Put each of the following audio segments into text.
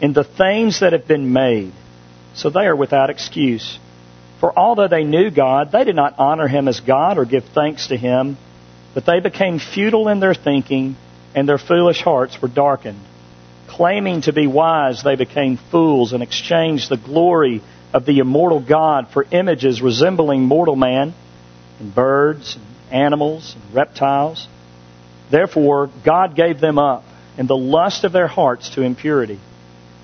in the things that have been made. So they are without excuse. For although they knew God, they did not honor him as God or give thanks to him, but they became futile in their thinking, and their foolish hearts were darkened. Claiming to be wise, they became fools and exchanged the glory of the immortal God for images resembling mortal man, and birds, and animals, and reptiles. Therefore, God gave them up in the lust of their hearts to impurity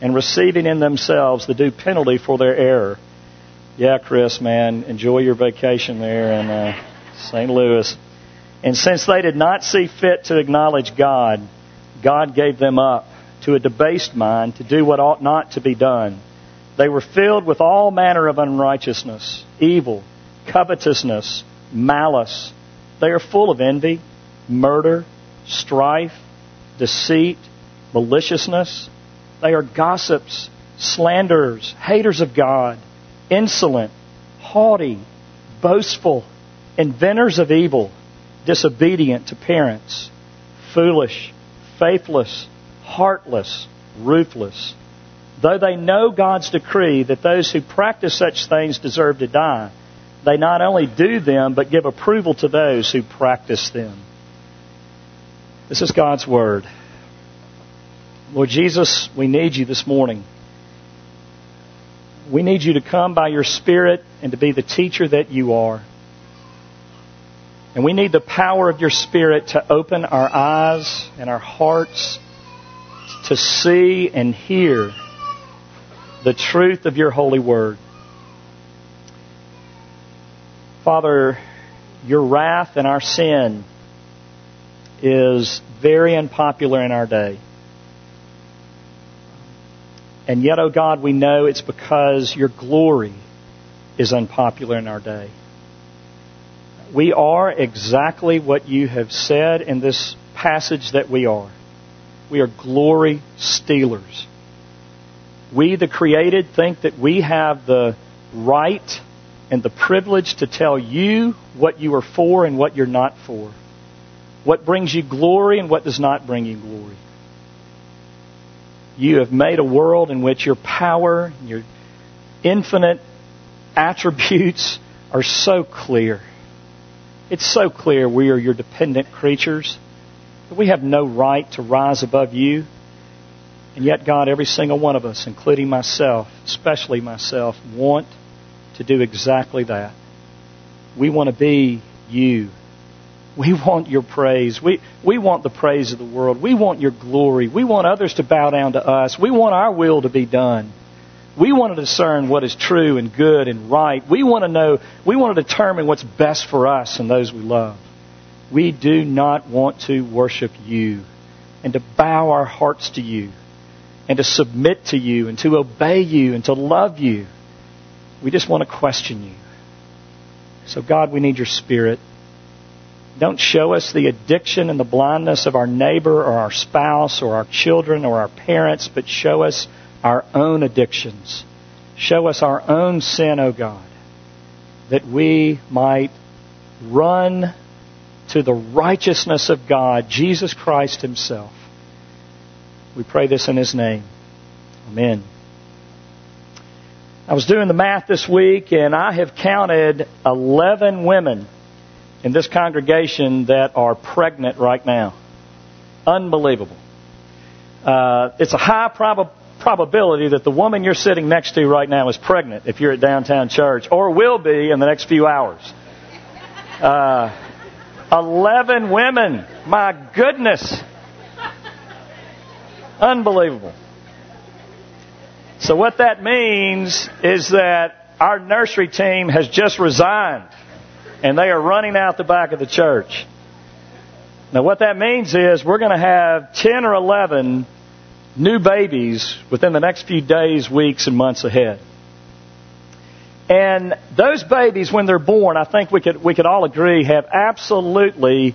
and receiving in themselves the due penalty for their error. Yeah, Chris, man, enjoy your vacation there in uh, St. Louis. And since they did not see fit to acknowledge God, God gave them up to a debased mind to do what ought not to be done. They were filled with all manner of unrighteousness, evil, covetousness, malice. They are full of envy, murder, strife, deceit, maliciousness. They are gossips, slanderers, haters of God, insolent, haughty, boastful, inventors of evil, disobedient to parents, foolish, faithless, heartless, ruthless. Though they know God's decree that those who practice such things deserve to die, they not only do them, but give approval to those who practice them. This is God's Word. Lord Jesus, we need you this morning. We need you to come by your Spirit and to be the teacher that you are. And we need the power of your Spirit to open our eyes and our hearts to see and hear the truth of your holy word. Father, your wrath and our sin is very unpopular in our day. And yet, oh God, we know it's because your glory is unpopular in our day. We are exactly what you have said in this passage that we are. We are glory stealers. We, the created, think that we have the right and the privilege to tell you what you are for and what you're not for. What brings you glory and what does not bring you glory. You have made a world in which your power, your infinite attributes are so clear. It's so clear we are your dependent creatures that we have no right to rise above you. And yet, God, every single one of us, including myself, especially myself, want to do exactly that. We want to be you we want your praise. We, we want the praise of the world. We want your glory. We want others to bow down to us. We want our will to be done. We want to discern what is true and good and right. We want to know, we want to determine what's best for us and those we love. We do not want to worship you and to bow our hearts to you and to submit to you and to obey you and to love you. We just want to question you. So, God, we need your Spirit. Don't show us the addiction and the blindness of our neighbor or our spouse or our children or our parents, but show us our own addictions. Show us our own sin, O oh God, that we might run to the righteousness of God, Jesus Christ Himself. We pray this in His name. Amen. I was doing the math this week and I have counted 11 women in this congregation that are pregnant right now. Unbelievable. Uh, it's a high prob- probability that the woman you're sitting next to right now is pregnant if you're at downtown church, or will be in the next few hours. Uh, 11 women. My goodness. Unbelievable. So, what that means is that our nursery team has just resigned and they are running out the back of the church. Now, what that means is we're going to have 10 or 11 new babies within the next few days, weeks, and months ahead. And those babies, when they're born, I think we could, we could all agree, have absolutely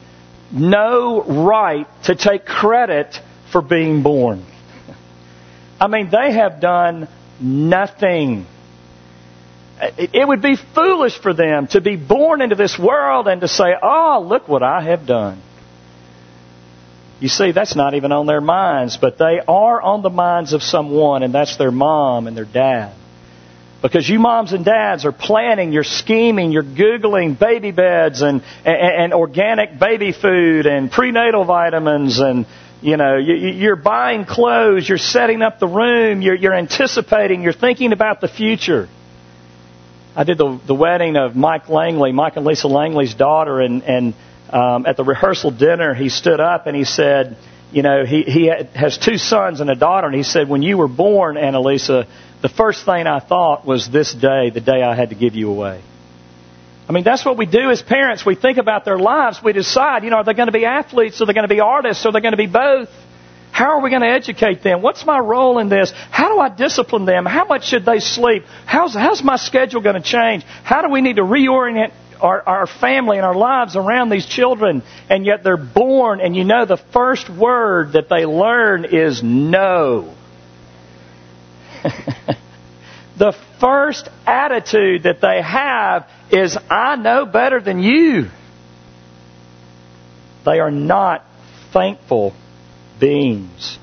no right to take credit for being born. I mean, they have done nothing. It would be foolish for them to be born into this world and to say, Oh, look what I have done. You see, that's not even on their minds, but they are on the minds of someone, and that's their mom and their dad. Because you moms and dads are planning, you're scheming, you're Googling baby beds and, and, and organic baby food and prenatal vitamins and, you know, you're buying clothes, you're setting up the room, you're, you're anticipating, you're thinking about the future. I did the, the wedding of Mike Langley, Mike and Lisa Langley's daughter, and, and um, at the rehearsal dinner, he stood up and he said, you know, he, he has two sons and a daughter, and he said, when you were born, Annalisa, the first thing I thought was this day, the day I had to give you away. I mean, that's what we do as parents. We think about their lives. We decide, you know, are they going to be athletes? Are they going to be artists? Are they going to be both? How are we going to educate them? What's my role in this? How do I discipline them? How much should they sleep? How's, how's my schedule going to change? How do we need to reorient our, our family and our lives around these children? And yet they're born, and you know the first word that they learn is no. the first attitude that they have is, I know better than you. They are not thankful beings.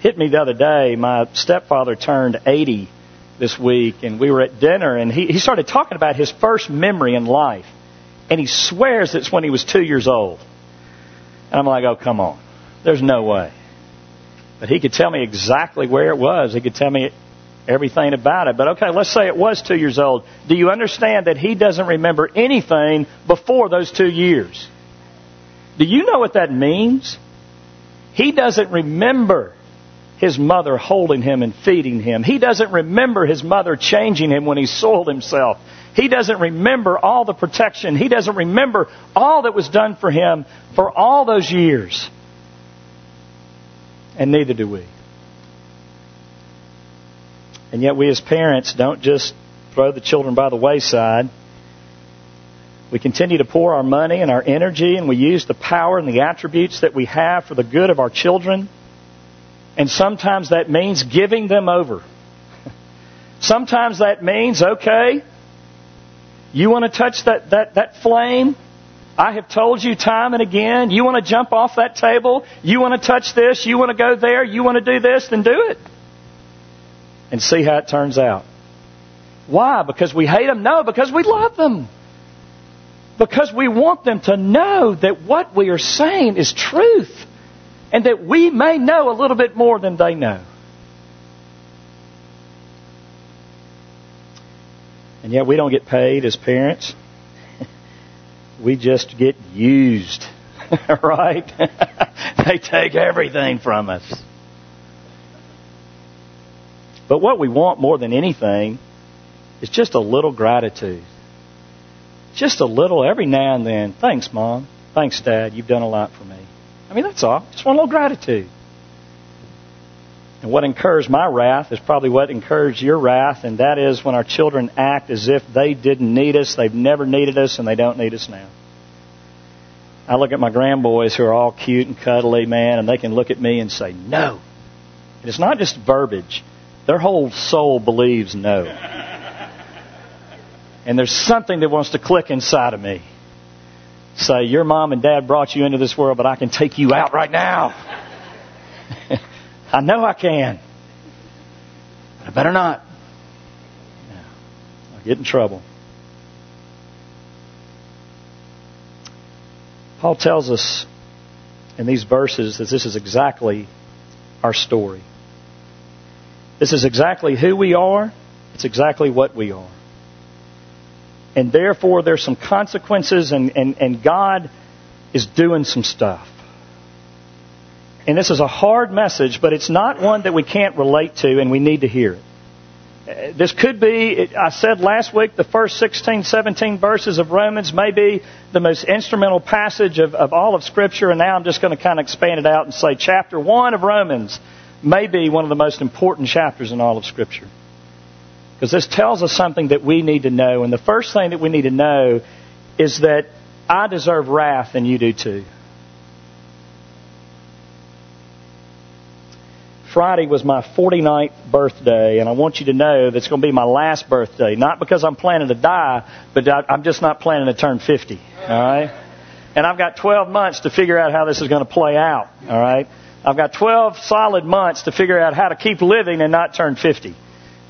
Hit me the other day. My stepfather turned 80 this week, and we were at dinner, and he, he started talking about his first memory in life. And he swears it's when he was two years old. And I'm like, oh, come on. There's no way. But he could tell me exactly where it was. He could tell me everything about it. But okay, let's say it was two years old. Do you understand that he doesn't remember anything before those two years? Do you know what that means? He doesn't remember his mother holding him and feeding him. He doesn't remember his mother changing him when he soiled himself. He doesn't remember all the protection. He doesn't remember all that was done for him for all those years. And neither do we. And yet, we as parents don't just throw the children by the wayside. We continue to pour our money and our energy, and we use the power and the attributes that we have for the good of our children. And sometimes that means giving them over. Sometimes that means, okay, you want to touch that, that, that flame? I have told you time and again, you want to jump off that table, you want to touch this, you want to go there, you want to do this, then do it. And see how it turns out. Why? Because we hate them? No, because we love them. Because we want them to know that what we are saying is truth and that we may know a little bit more than they know. And yet we don't get paid as parents. we just get used, right? they take everything from us. But what we want more than anything is just a little gratitude. Just a little every now and then. Thanks, Mom. Thanks, Dad. You've done a lot for me. I mean, that's all. Just one little gratitude. And what incurs my wrath is probably what incurs your wrath, and that is when our children act as if they didn't need us, they've never needed us, and they don't need us now. I look at my grandboys who are all cute and cuddly, man, and they can look at me and say, no. And it's not just verbiage. Their whole soul believes no. And there's something that wants to click inside of me. Say, your mom and dad brought you into this world, but I can take you out right now. I know I can. But I better not. I'll get in trouble. Paul tells us in these verses that this is exactly our story. This is exactly who we are. It's exactly what we are. And therefore, there's some consequences, and, and, and God is doing some stuff. And this is a hard message, but it's not one that we can't relate to, and we need to hear it. Uh, this could be, I said last week, the first 16, 17 verses of Romans may be the most instrumental passage of, of all of Scripture, and now I'm just going to kind of expand it out and say chapter 1 of Romans may be one of the most important chapters in all of Scripture. Because this tells us something that we need to know. And the first thing that we need to know is that I deserve wrath and you do too. Friday was my 49th birthday, and I want you to know that it's going to be my last birthday. Not because I'm planning to die, but I'm just not planning to turn 50. All right? And I've got 12 months to figure out how this is going to play out. All right? I've got 12 solid months to figure out how to keep living and not turn 50.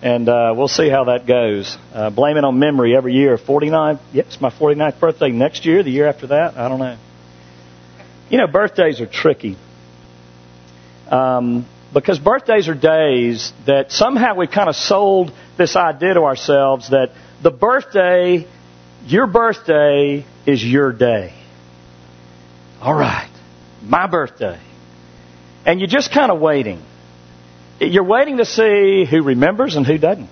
And uh, we'll see how that goes. Uh, blame it on memory every year. 49, yeah, it's my 49th birthday next year, the year after that. I don't know. You know, birthdays are tricky. Um, because birthdays are days that somehow we've kind of sold this idea to ourselves that the birthday, your birthday, is your day. All right, my birthday and you're just kind of waiting. You're waiting to see who remembers and who doesn't.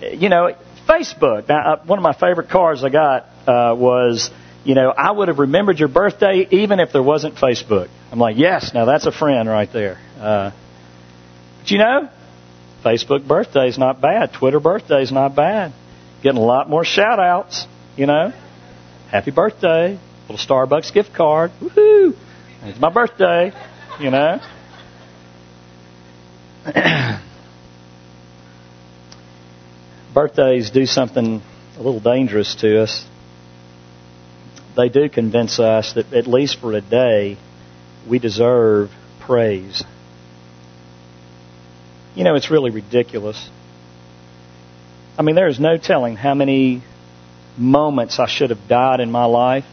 You know, Facebook. Now, uh, one of my favorite cards I got uh, was, you know, I would have remembered your birthday even if there wasn't Facebook. I'm like, yes, now that's a friend right there. Uh, but you know, Facebook birthday is not bad. Twitter birthday is not bad. Getting a lot more shout outs, you know. Happy birthday. Little Starbucks gift card. Woohoo! It's my birthday you know? Birthdays do something a little dangerous to us. They do convince us that, at least for a day, we deserve praise. You know, it's really ridiculous. I mean, there is no telling how many moments I should have died in my life.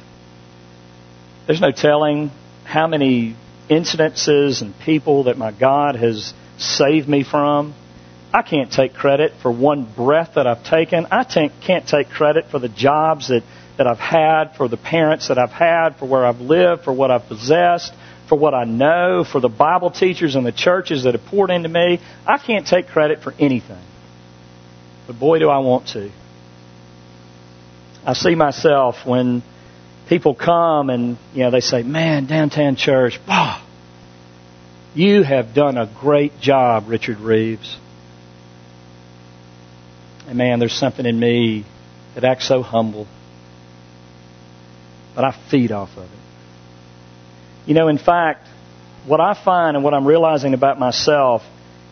There's no telling how many incidences and people that my God has saved me from. I can't take credit for one breath that I've taken. I can't take credit for the jobs that, that I've had, for the parents that I've had, for where I've lived, for what I've possessed, for what I know, for the Bible teachers and the churches that have poured into me. I can't take credit for anything. But boy, do I want to. I see myself when people come and you know they say, "Man, downtown church, you have done a great job, Richard Reeves." And man, there's something in me that acts so humble, but I feed off of it. You know, in fact, what I find and what I'm realizing about myself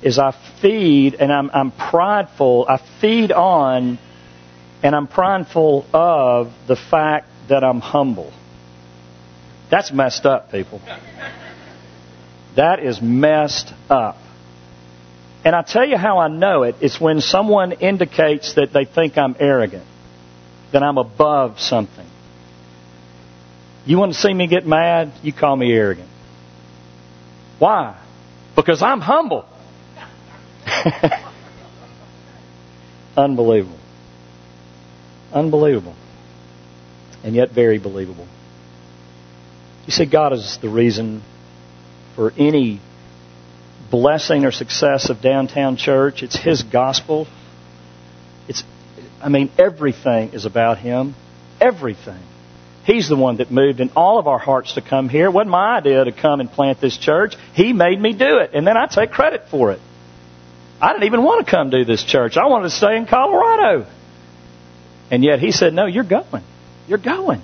is I feed and I'm, I'm prideful. I feed on and I'm prideful of the fact that I'm humble. That's messed up, people. That is messed up. And I tell you how I know it. It's when someone indicates that they think I'm arrogant, that I'm above something. You want to see me get mad? You call me arrogant. Why? Because I'm humble. Unbelievable. Unbelievable and yet very believable. You see, God is the reason for any blessing or success of downtown church. It's His gospel. It's, I mean, everything is about Him. Everything. He's the one that moved in all of our hearts to come here. It wasn't my idea to come and plant this church. He made me do it, and then I take credit for it. I didn't even want to come do this church. I wanted to stay in Colorado. And yet he said, No, you're going. You're going.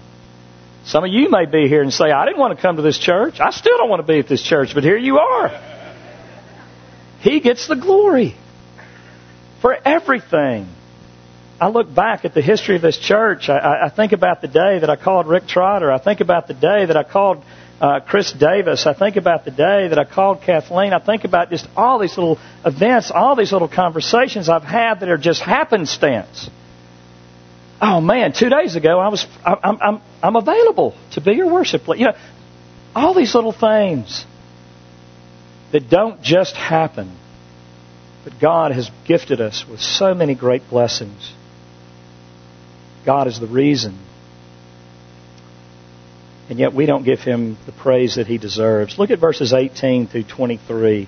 Some of you may be here and say, I didn't want to come to this church. I still don't want to be at this church, but here you are. He gets the glory for everything. I look back at the history of this church. I, I think about the day that I called Rick Trotter. I think about the day that I called uh, Chris Davis. I think about the day that I called Kathleen. I think about just all these little events, all these little conversations I've had that are just happenstance oh man, two days ago I was I'm I'm I'm available to be your worship. You know, All these little things that don't just happen, but God has gifted us with so many great blessings. God is the reason. And yet we don't give him the praise that he deserves. Look at verses 18 through 23.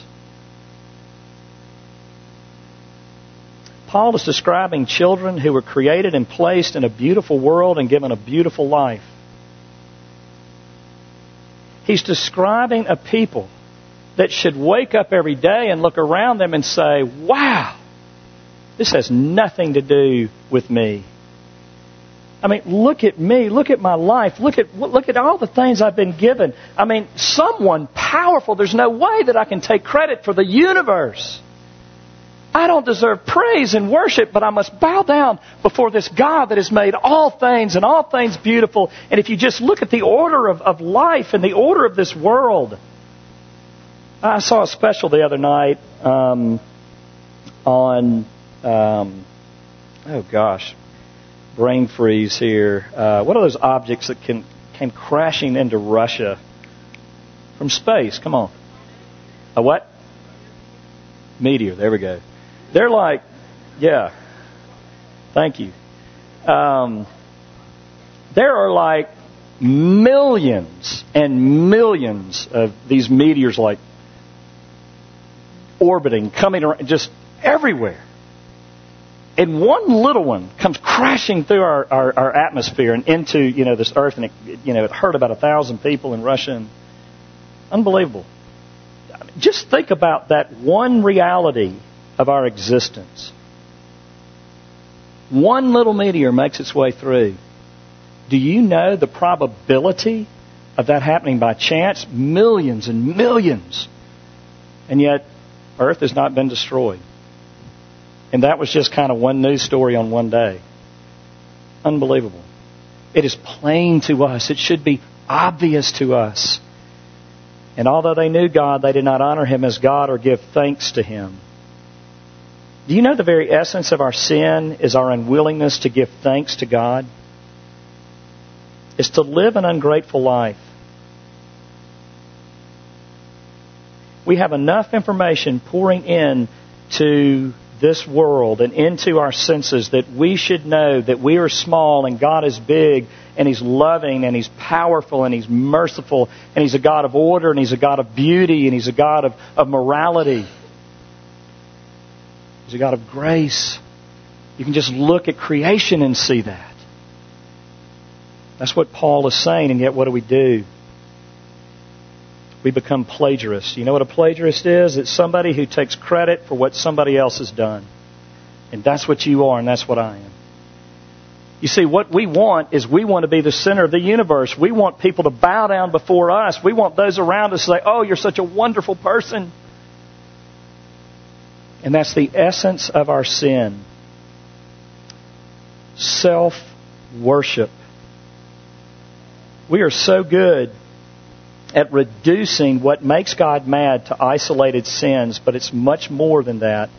Paul is describing children who were created and placed in a beautiful world and given a beautiful life. He's describing a people that should wake up every day and look around them and say, wow, this has nothing to do with me. I mean, look at me. Look at my life. Look at, look at all the things I've been given. I mean, someone powerful. There's no way that I can take credit for the universe. I don't deserve praise and worship, but I must bow down before this God that has made all things and all things beautiful. And if you just look at the order of, of life and the order of this world, I saw a special the other night um, on, um, oh gosh, brain freeze here. Uh, what are those objects that can came crashing into Russia from space? Come on, a what? Meteor. There we go. They're like, yeah, thank you. Um, there are like millions and millions of these meteors like orbiting, coming around, just everywhere. And one little one comes crashing through our, our, our atmosphere and into, you know, this earth and it, you know, it hurt about a thousand people in Russia. And unbelievable. Just think about that one reality of our existence. One little meteor makes its way through. Do you know the probability of that happening by chance? Millions and millions. And yet, Earth has not been destroyed. And that was just kind of one news story on one day. Unbelievable. It is plain to us. It should be obvious to us. And although they knew God, they did not honor Him as God or give thanks to Him. Do you know the very essence of our sin is our unwillingness to give thanks to God? Is to live an ungrateful life. We have enough information pouring in to this world and into our senses that we should know that we are small and God is big and He's loving and He's powerful and He's merciful and He's a God of order and He's a God of beauty and He's a God of, of morality. He's a God of grace. You can just look at creation and see that. That's what Paul is saying, and yet what do we do? We become plagiarists. You know what a plagiarist is? It's somebody who takes credit for what somebody else has done. And that's what you are, and that's what I am. You see, what we want is we want to be the center of the universe. We want people to bow down before us. We want those around us to say, Oh, you're such a wonderful person. And that's the essence of our sin self worship. We are so good at reducing what makes God mad to isolated sins, but it's much more than that.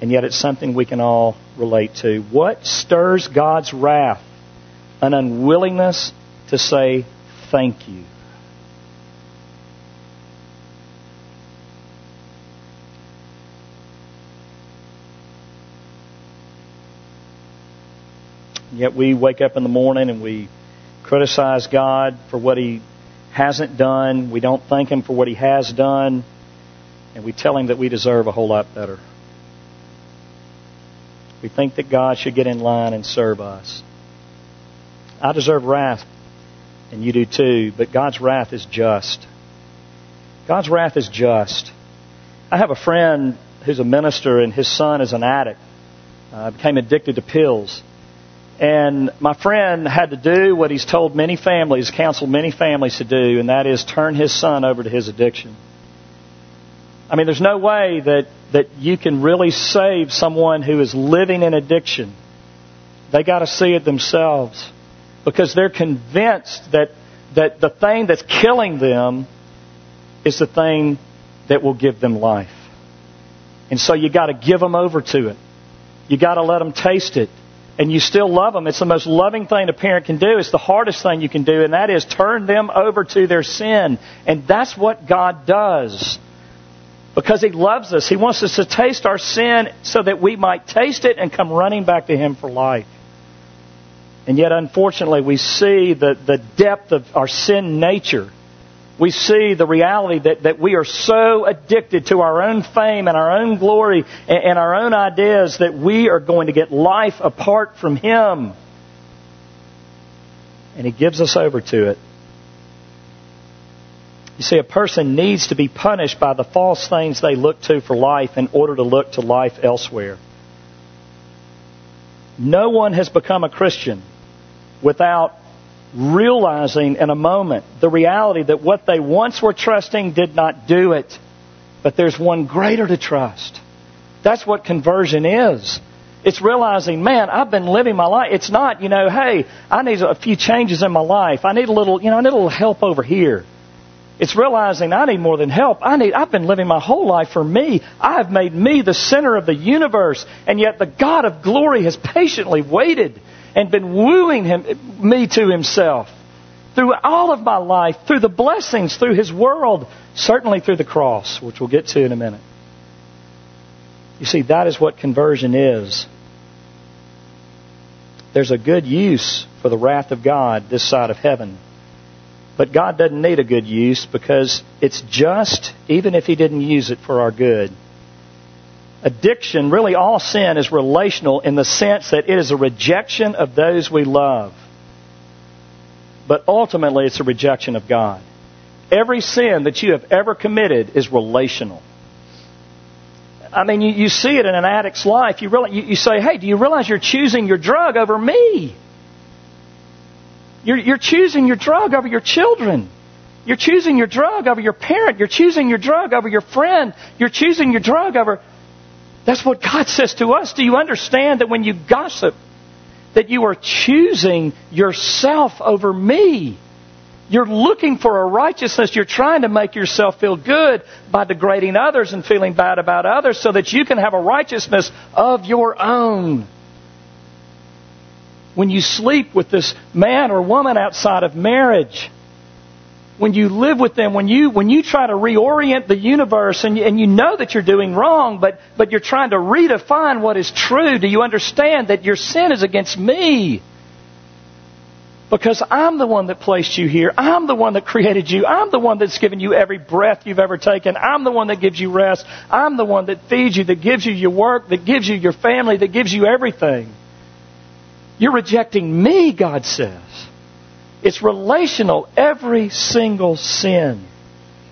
And yet it's something we can all relate to. What stirs God's wrath? An unwillingness to say thank you. Yet we wake up in the morning and we criticize God for what He hasn't done. We don't thank Him for what He has done. And we tell Him that we deserve a whole lot better. We think that God should get in line and serve us. I deserve wrath, and you do too, but God's wrath is just. God's wrath is just. I have a friend who's a minister, and his son is an addict. Uh, became addicted to pills. And my friend had to do what he's told many families, counseled many families to do, and that is turn his son over to his addiction. I mean, there's no way that, that you can really save someone who is living in addiction. They got to see it themselves because they're convinced that, that the thing that's killing them is the thing that will give them life. And so you got to give them over to it. You got to let them taste it. And you still love them. It's the most loving thing a parent can do. It's the hardest thing you can do, and that is turn them over to their sin. And that's what God does. Because He loves us. He wants us to taste our sin so that we might taste it and come running back to Him for life. And yet, unfortunately, we see the, the depth of our sin nature we see the reality that, that we are so addicted to our own fame and our own glory and, and our own ideas that we are going to get life apart from Him. And He gives us over to it. You see, a person needs to be punished by the false things they look to for life in order to look to life elsewhere. No one has become a Christian without realizing in a moment the reality that what they once were trusting did not do it. But there's one greater to trust. That's what conversion is. It's realizing, man, I've been living my life. It's not, you know, hey, I need a few changes in my life. I need a little, you know, I need a little help over here. It's realizing I need more than help. I need, I've been living my whole life for me. I have made me the center of the universe. And yet the God of glory has patiently waited and been wooing him, me to himself through all of my life, through the blessings, through his world, certainly through the cross, which we'll get to in a minute. You see, that is what conversion is. There's a good use for the wrath of God this side of heaven. But God doesn't need a good use because it's just, even if He didn't use it for our good. Addiction, really all sin, is relational in the sense that it is a rejection of those we love. But ultimately, it's a rejection of God. Every sin that you have ever committed is relational. I mean, you, you see it in an addict's life. You, really, you, you say, hey, do you realize you're choosing your drug over me? You're, you're choosing your drug over your children. You're choosing your drug over your parent. You're choosing your drug over your friend. You're choosing your drug over that's what God says to us. Do you understand that when you gossip, that you are choosing yourself over me? You're looking for a righteousness. You're trying to make yourself feel good by degrading others and feeling bad about others so that you can have a righteousness of your own. When you sleep with this man or woman outside of marriage, when you live with them, when you, when you try to reorient the universe and you, and you know that you're doing wrong, but, but you're trying to redefine what is true, do you understand that your sin is against me? Because I'm the one that placed you here. I'm the one that created you. I'm the one that's given you every breath you've ever taken. I'm the one that gives you rest. I'm the one that feeds you, that gives you your work, that gives you your family, that gives you everything. You're rejecting me, God says. It's relational, every single sin.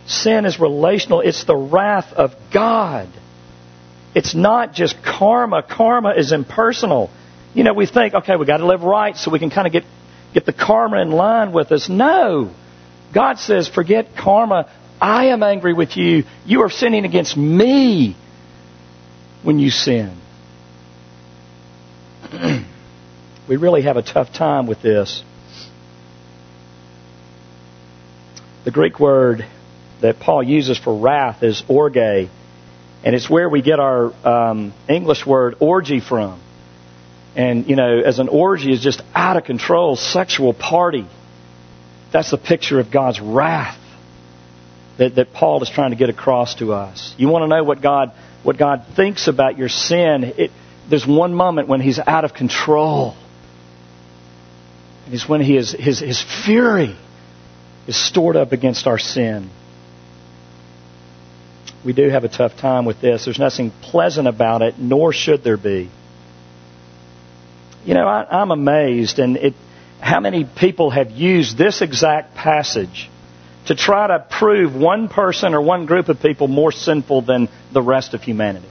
Sin is relational. It's the wrath of God. It's not just karma. Karma is impersonal. You know, we think, okay, we've got to live right so we can kind of get, get the karma in line with us. No. God says, forget karma. I am angry with you. You are sinning against me when you sin. we really have a tough time with this. The Greek word that Paul uses for wrath is orge, and it's where we get our um, English word orgy from. And, you know, as an orgy is just out of control sexual party. That's the picture of God's wrath that, that Paul is trying to get across to us. You want to know what God, what God thinks about your sin? It, there's one moment when He's out of control. And it's when he is, his, his fury is stored up against our sin. We do have a tough time with this. There's nothing pleasant about it, nor should there be. You know, I, I'm amazed, and it, how many people have used this exact passage to try to prove one person or one group of people more sinful than the rest of humanity.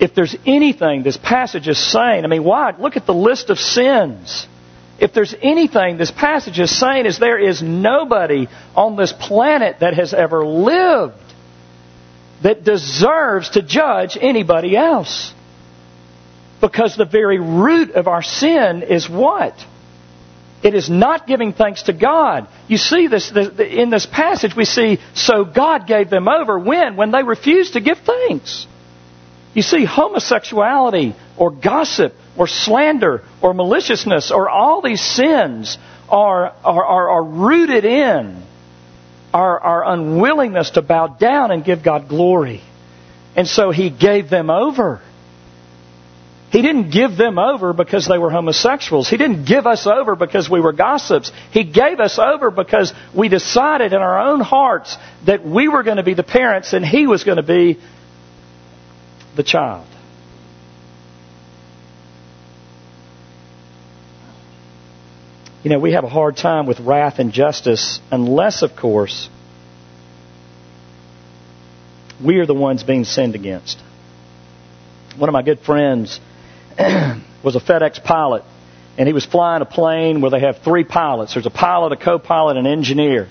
If there's anything this passage is saying, I mean, why? Look at the list of sins. If there's anything this passage is saying is there is nobody on this planet that has ever lived that deserves to judge anybody else. Because the very root of our sin is what? It is not giving thanks to God. You see this in this passage. We see so God gave them over when when they refused to give thanks. You see homosexuality or gossip or slander or maliciousness or all these sins are are, are, are rooted in our, our unwillingness to bow down and give God glory. And so He gave them over. He didn't give them over because they were homosexuals. He didn't give us over because we were gossips. He gave us over because we decided in our own hearts that we were going to be the parents and He was going to be the child. You know, we have a hard time with wrath and justice unless, of course, we are the ones being sinned against. One of my good friends was a FedEx pilot, and he was flying a plane where they have three pilots. There's a pilot, a co-pilot, and an engineer.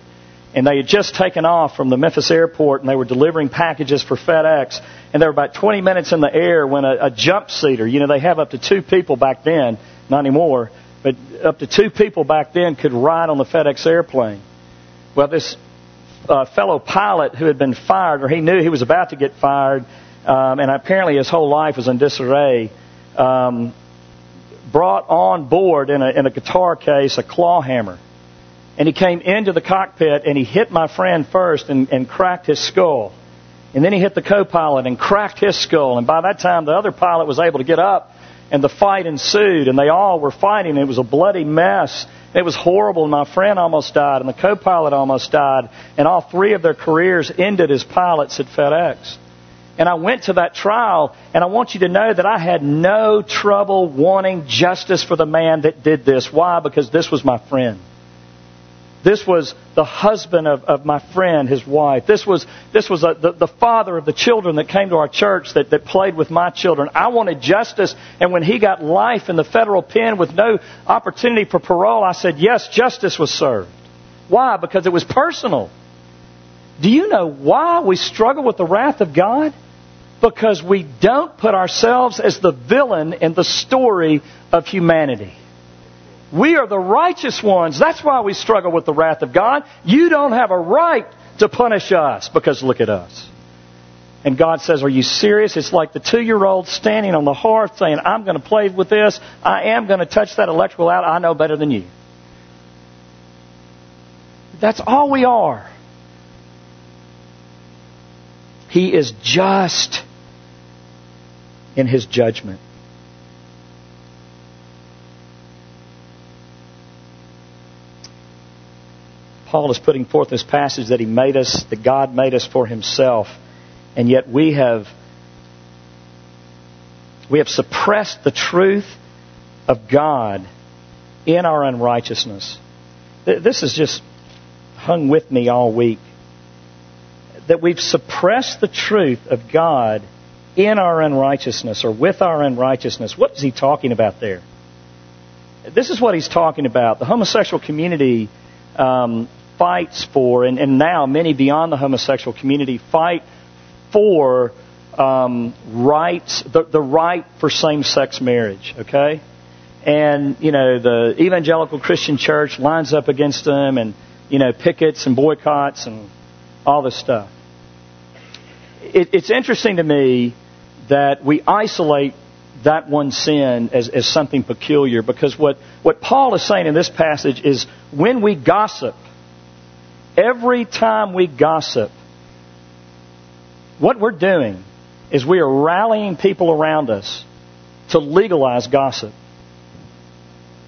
And they had just taken off from the Memphis airport, and they were delivering packages for FedEx. And they were about 20 minutes in the air when a, a jump seater, you know, they have up to two people back then, not anymore, but up to two people back then could ride on the FedEx airplane. Well, this uh, fellow pilot who had been fired, or he knew he was about to get fired, um, and apparently his whole life was in disarray um, brought on board in a, in a guitar case a claw hammer. And he came into the cockpit and he hit my friend first and, and cracked his skull. And then he hit the co pilot and cracked his skull. And by that time, the other pilot was able to get up and the fight ensued. And they all were fighting. It was a bloody mess. It was horrible. And my friend almost died and the co pilot almost died. And all three of their careers ended as pilots at FedEx. And I went to that trial, and I want you to know that I had no trouble wanting justice for the man that did this. Why? Because this was my friend. This was the husband of, of my friend, his wife. This was, this was a, the, the father of the children that came to our church that, that played with my children. I wanted justice, and when he got life in the federal pen with no opportunity for parole, I said, yes, justice was served. Why? Because it was personal. Do you know why we struggle with the wrath of God? because we don't put ourselves as the villain in the story of humanity. We are the righteous ones. That's why we struggle with the wrath of God. You don't have a right to punish us because look at us. And God says, Are you serious? It's like the two year old standing on the hearth saying, I'm going to play with this. I am going to touch that electrical out. I know better than you. That's all we are. He is just in his judgment. Paul is putting forth this passage that he made us, that God made us for himself, and yet we have we have suppressed the truth of God in our unrighteousness. This has just hung with me all week. That we've suppressed the truth of God in our unrighteousness or with our unrighteousness. What is he talking about there? This is what he's talking about. The homosexual community um, fights for, and, and, now many beyond the homosexual community fight for um, rights, the, the right for same-sex marriage. Okay, and you know the evangelical Christian church lines up against them, and you know pickets and boycotts and all this stuff. It, it's interesting to me that we isolate that one sin as, as something peculiar because what, what Paul is saying in this passage is when we gossip, every time we gossip, what we're doing is we are rallying people around us to legalize gossip.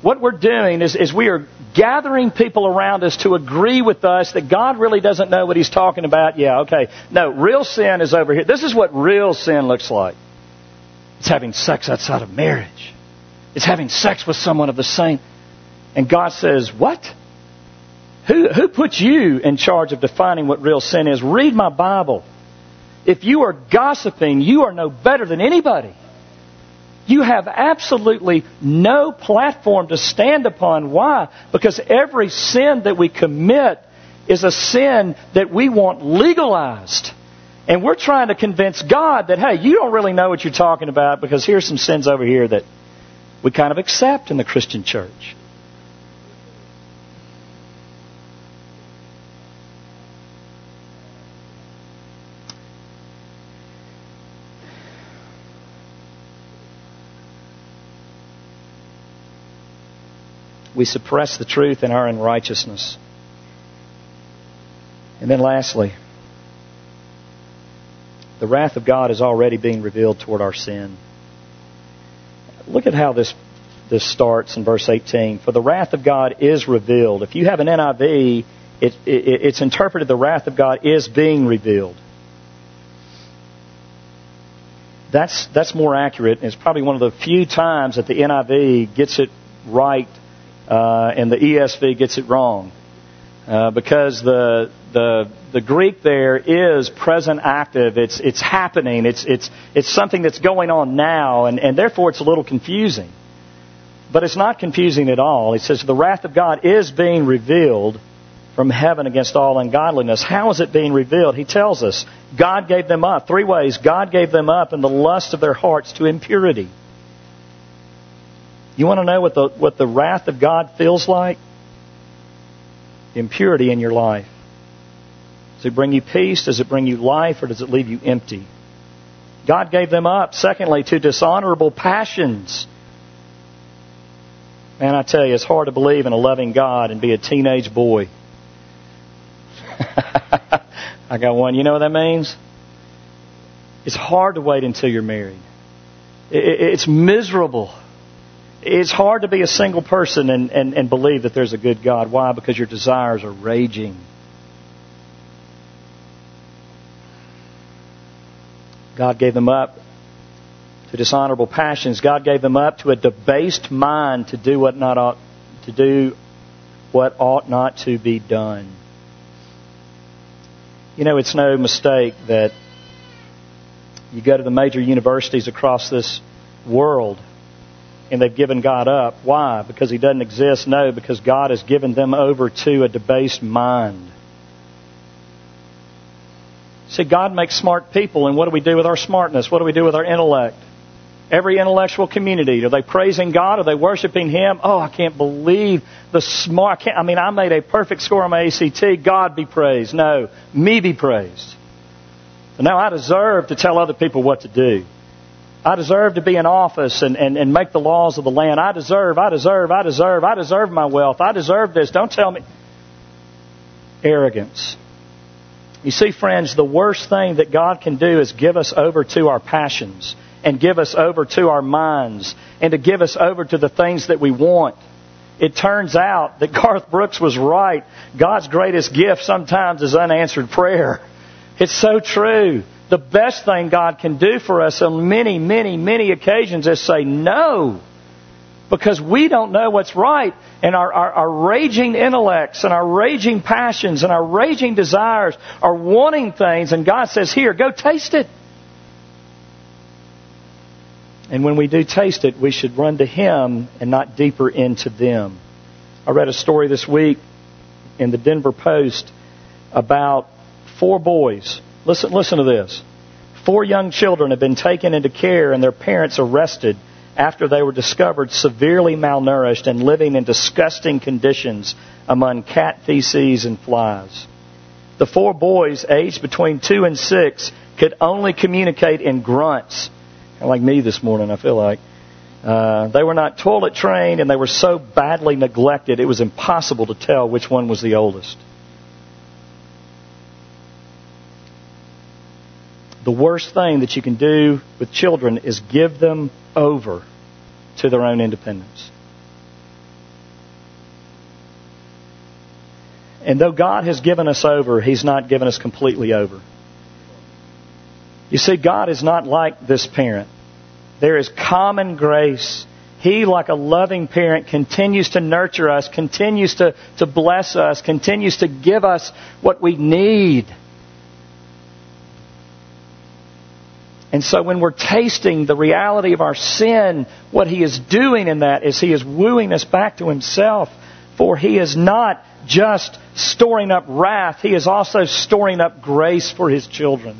What we're doing is, is we are gathering people around us to agree with us that God really doesn't know what He's talking about. Yeah, okay. No, real sin is over here. This is what real sin looks like. It's having sex outside of marriage. it's having sex with someone of the same. And God says, What? Who, who put you in charge of defining what real sin is? Read my Bible. If you are gossiping, you are no better than anybody. You have absolutely no platform to stand upon. Why? Because every sin that we commit is a sin that we want legalized. And we're trying to convince God that, hey, you don't really know what you're talking about because here's some sins over here that we kind of accept in the Christian church. We suppress the truth in our unrighteousness. And then lastly, the wrath of God is already being revealed toward our sin. Look at how this this starts in verse 18. For the wrath of God is revealed. If you have an NIV, it, it, it's interpreted the wrath of God is being revealed. That's, that's more accurate. It's probably one of the few times that the NIV gets it right uh, and the ESV gets it wrong. Uh, because the, the, the Greek there is present active. It's, it's happening. It's, it's, it's something that's going on now, and, and therefore it's a little confusing. But it's not confusing at all. He says, The wrath of God is being revealed from heaven against all ungodliness. How is it being revealed? He tells us God gave them up. Three ways. God gave them up in the lust of their hearts to impurity. You want to know what the, what the wrath of God feels like? Impurity in your life. Does it bring you peace? Does it bring you life? Or does it leave you empty? God gave them up, secondly, to dishonorable passions. Man, I tell you, it's hard to believe in a loving God and be a teenage boy. I got one. You know what that means? It's hard to wait until you're married. It's miserable. It's hard to be a single person and, and, and believe that there's a good God. Why? Because your desires are raging. God gave them up to dishonorable passions. God gave them up to a debased mind to do what not ought to do what ought not to be done. You know, it's no mistake that you go to the major universities across this world and they've given God up. Why? Because He doesn't exist? No, because God has given them over to a debased mind. See, God makes smart people, and what do we do with our smartness? What do we do with our intellect? Every intellectual community, are they praising God? Are they worshiping Him? Oh, I can't believe the smart. I, I mean, I made a perfect score on my ACT. God be praised. No, me be praised. And now I deserve to tell other people what to do. I deserve to be in office and, and, and make the laws of the land. I deserve, I deserve, I deserve, I deserve my wealth. I deserve this. Don't tell me. Arrogance. You see, friends, the worst thing that God can do is give us over to our passions and give us over to our minds and to give us over to the things that we want. It turns out that Garth Brooks was right. God's greatest gift sometimes is unanswered prayer. It's so true the best thing God can do for us on many, many, many occasions is say no. Because we don't know what's right, and our, our, our, raging intellects and our raging passions and our raging desires are wanting things, and God says, Here, go taste it. And when we do taste it, we should run to Him and not deeper into them. I read a story this week in the Denver Post about four boys Listen, listen to this. Four young children have been taken into care and their parents arrested after they were discovered severely malnourished and living in disgusting conditions among cat feces and flies. The four boys, aged between two and six, could only communicate in grunts. Like me this morning, I feel like. Uh, they were not toilet trained and they were so badly neglected it was impossible to tell which one was the oldest. The worst thing that you can do with children is give them over to their own independence. And though God has given us over, He's not given us completely over. You see, God is not like this parent. There is common grace He, like a loving parent, continues to nurture us, continues to, to bless us, continues to give us what we need. And so when we're tasting the reality of our sin, what He is doing in that is He is wooing us back to Himself. For He is not just storing up wrath, He is also storing up grace for His children.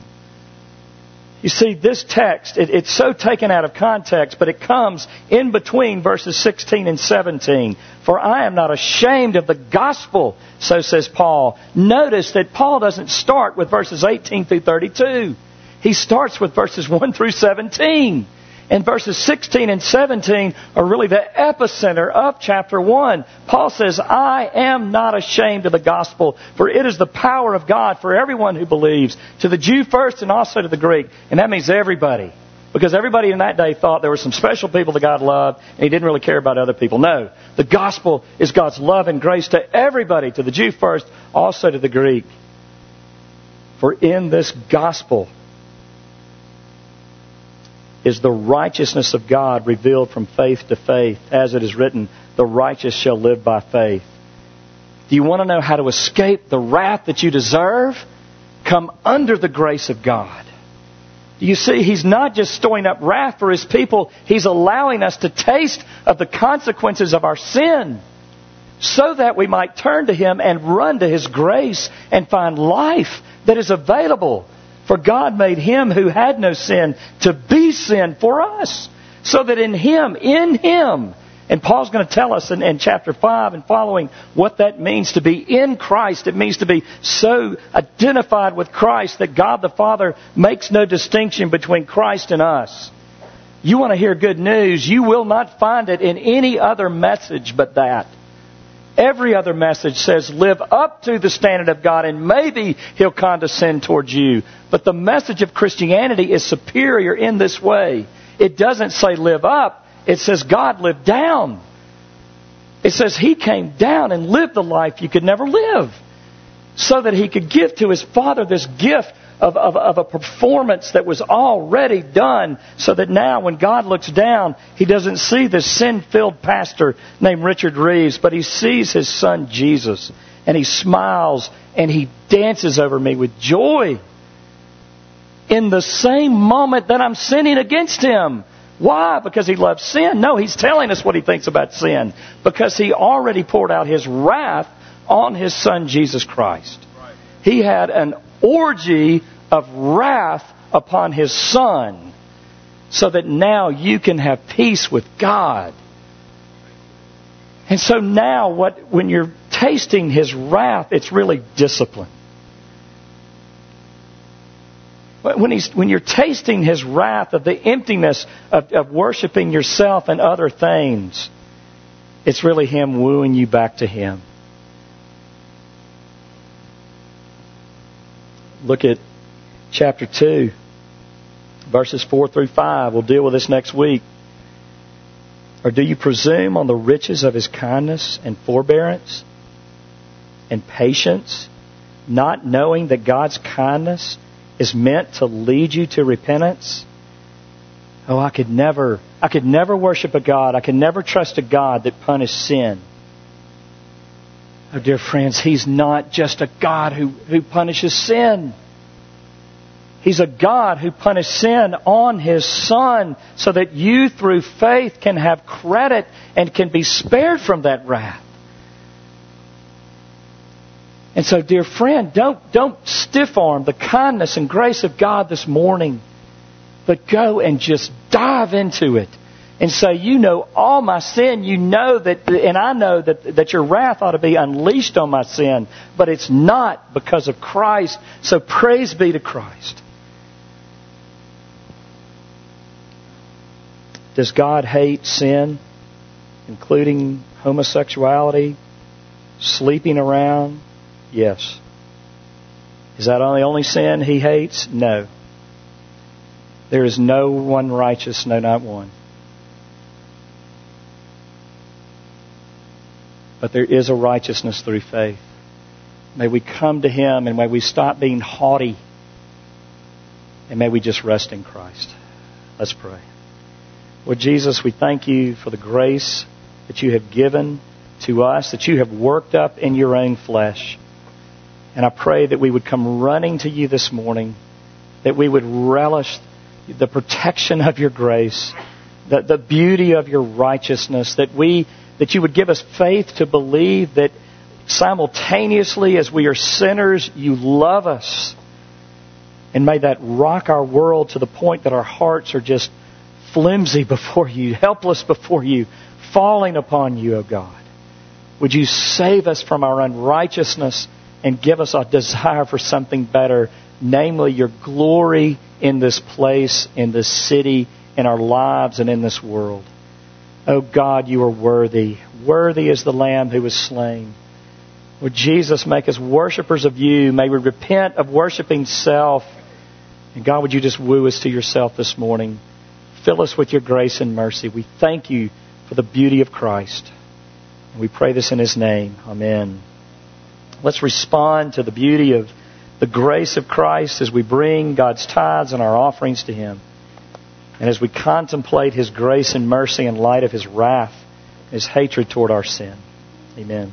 You see, this text, it, it's so taken out of context, but it comes in between verses 16 and 17. For I am not ashamed of the gospel, so says Paul. Notice that Paul doesn't start with verses 18 through 32. He starts with verses 1 through 17. And verses 16 and 17 are really the epicenter of chapter 1. Paul says, I am not ashamed of the gospel, for it is the power of God for everyone who believes, to the Jew first and also to the Greek. And that means everybody. Because everybody in that day thought there were some special people that God loved, and He didn't really care about other people. No. The gospel is God's love and grace to everybody, to the Jew first, also to the Greek. For in this gospel, is the righteousness of God revealed from faith to faith, as it is written, the righteous shall live by faith. Do you want to know how to escape the wrath that you deserve? Come under the grace of God. You see, He's not just storing up wrath for His people, He's allowing us to taste of the consequences of our sin so that we might turn to Him and run to His grace and find life that is available for God made him who had no sin to be sin for us. So that in him, in him, and Paul's going to tell us in, in, chapter 5 and following what that means to be in Christ. It means to be so identified with Christ that God the Father makes no distinction between Christ and us. You want to hear good news, you will not find it in any other message but that. Every other message says live up to the standard of God and maybe He'll condescend towards you. But the message of Christianity is superior in this way. It doesn't say live up, it says God lived down. It says He came down and lived the life you could never live so that He could give to His Father this gift of, of, of a performance that was already done so that now when God looks down, he doesn't see this sin filled pastor named Richard Reeves, but he sees his son Jesus and he smiles and he dances over me with joy in the same moment that I'm sinning against him. Why? Because he loves sin? No, he's telling us what he thinks about sin. Because he already poured out his wrath on his son Jesus Christ. He had an orgy of wrath upon his son so that now you can have peace with God. And so now what when you're tasting his wrath, it's really discipline. When, he's, when you're tasting his wrath of the emptiness of, of worshiping yourself and other things, it's really him wooing you back to him. Look at chapter 2, verses 4 through 5. We'll deal with this next week. Or do you presume on the riches of his kindness and forbearance and patience, not knowing that God's kindness is meant to lead you to repentance? Oh, I could never, I could never worship a God, I could never trust a God that punished sin. Oh, dear friends, He's not just a God who, who punishes sin. He's a God who punished sin on His Son so that you through faith can have credit and can be spared from that wrath. And so, dear friend, don't, don't stiff arm the kindness and grace of God this morning, but go and just dive into it and say, You know all my sin. You know that, and I know that, that your wrath ought to be unleashed on my sin, but it's not because of Christ. So praise be to Christ. Does God hate sin, including homosexuality, sleeping around? Yes. Is that the only sin He hates? No. There is no one righteous, no, not one. But there is a righteousness through faith. May we come to Him and may we stop being haughty. And may we just rest in Christ. Let's pray. Lord Jesus, we thank you for the grace that you have given to us, that you have worked up in your own flesh. And I pray that we would come running to you this morning, that we would relish the protection of your grace, the, the beauty of your righteousness, that we that you would give us faith to believe that simultaneously as we are sinners, you love us. And may that rock our world to the point that our hearts are just flimsy before you, helpless before you, falling upon you, O oh God. Would you save us from our unrighteousness and give us a desire for something better, namely your glory in this place, in this city, in our lives, and in this world. Oh God, you are worthy. Worthy is the Lamb who was slain. Would Jesus make us worshipers of you? May we repent of worshiping self. And God, would you just woo us to yourself this morning? Fill us with your grace and mercy. We thank you for the beauty of Christ. And we pray this in his name. Amen. Let's respond to the beauty of the grace of Christ as we bring God's tithes and our offerings to him. And as we contemplate His grace and mercy in light of His wrath, His hatred toward our sin. Amen.